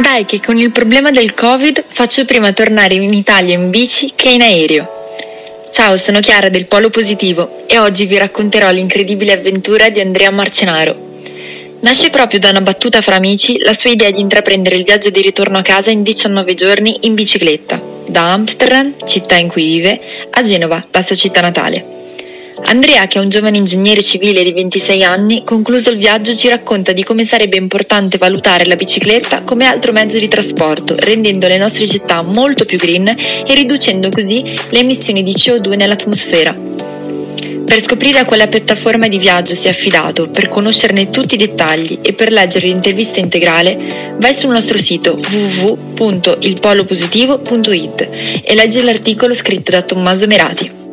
Dai che con il problema del Covid faccio prima tornare in Italia in bici che in aereo. Ciao, sono Chiara del Polo Positivo e oggi vi racconterò l'incredibile avventura di Andrea Marcenaro. Nasce proprio da una battuta fra amici la sua idea di intraprendere il viaggio di ritorno a casa in 19 giorni in bicicletta, da Amsterdam, città in cui vive, a Genova, la sua città natale. Andrea, che è un giovane ingegnere civile di 26 anni, concluso il viaggio ci racconta di come sarebbe importante valutare la bicicletta come altro mezzo di trasporto, rendendo le nostre città molto più green e riducendo così le emissioni di CO2 nell'atmosfera. Per scoprire a quale piattaforma di viaggio si è affidato, per conoscerne tutti i dettagli e per leggere l'intervista integrale, vai sul nostro sito www.ilpolopositivo.it e leggi l'articolo scritto da Tommaso Merati.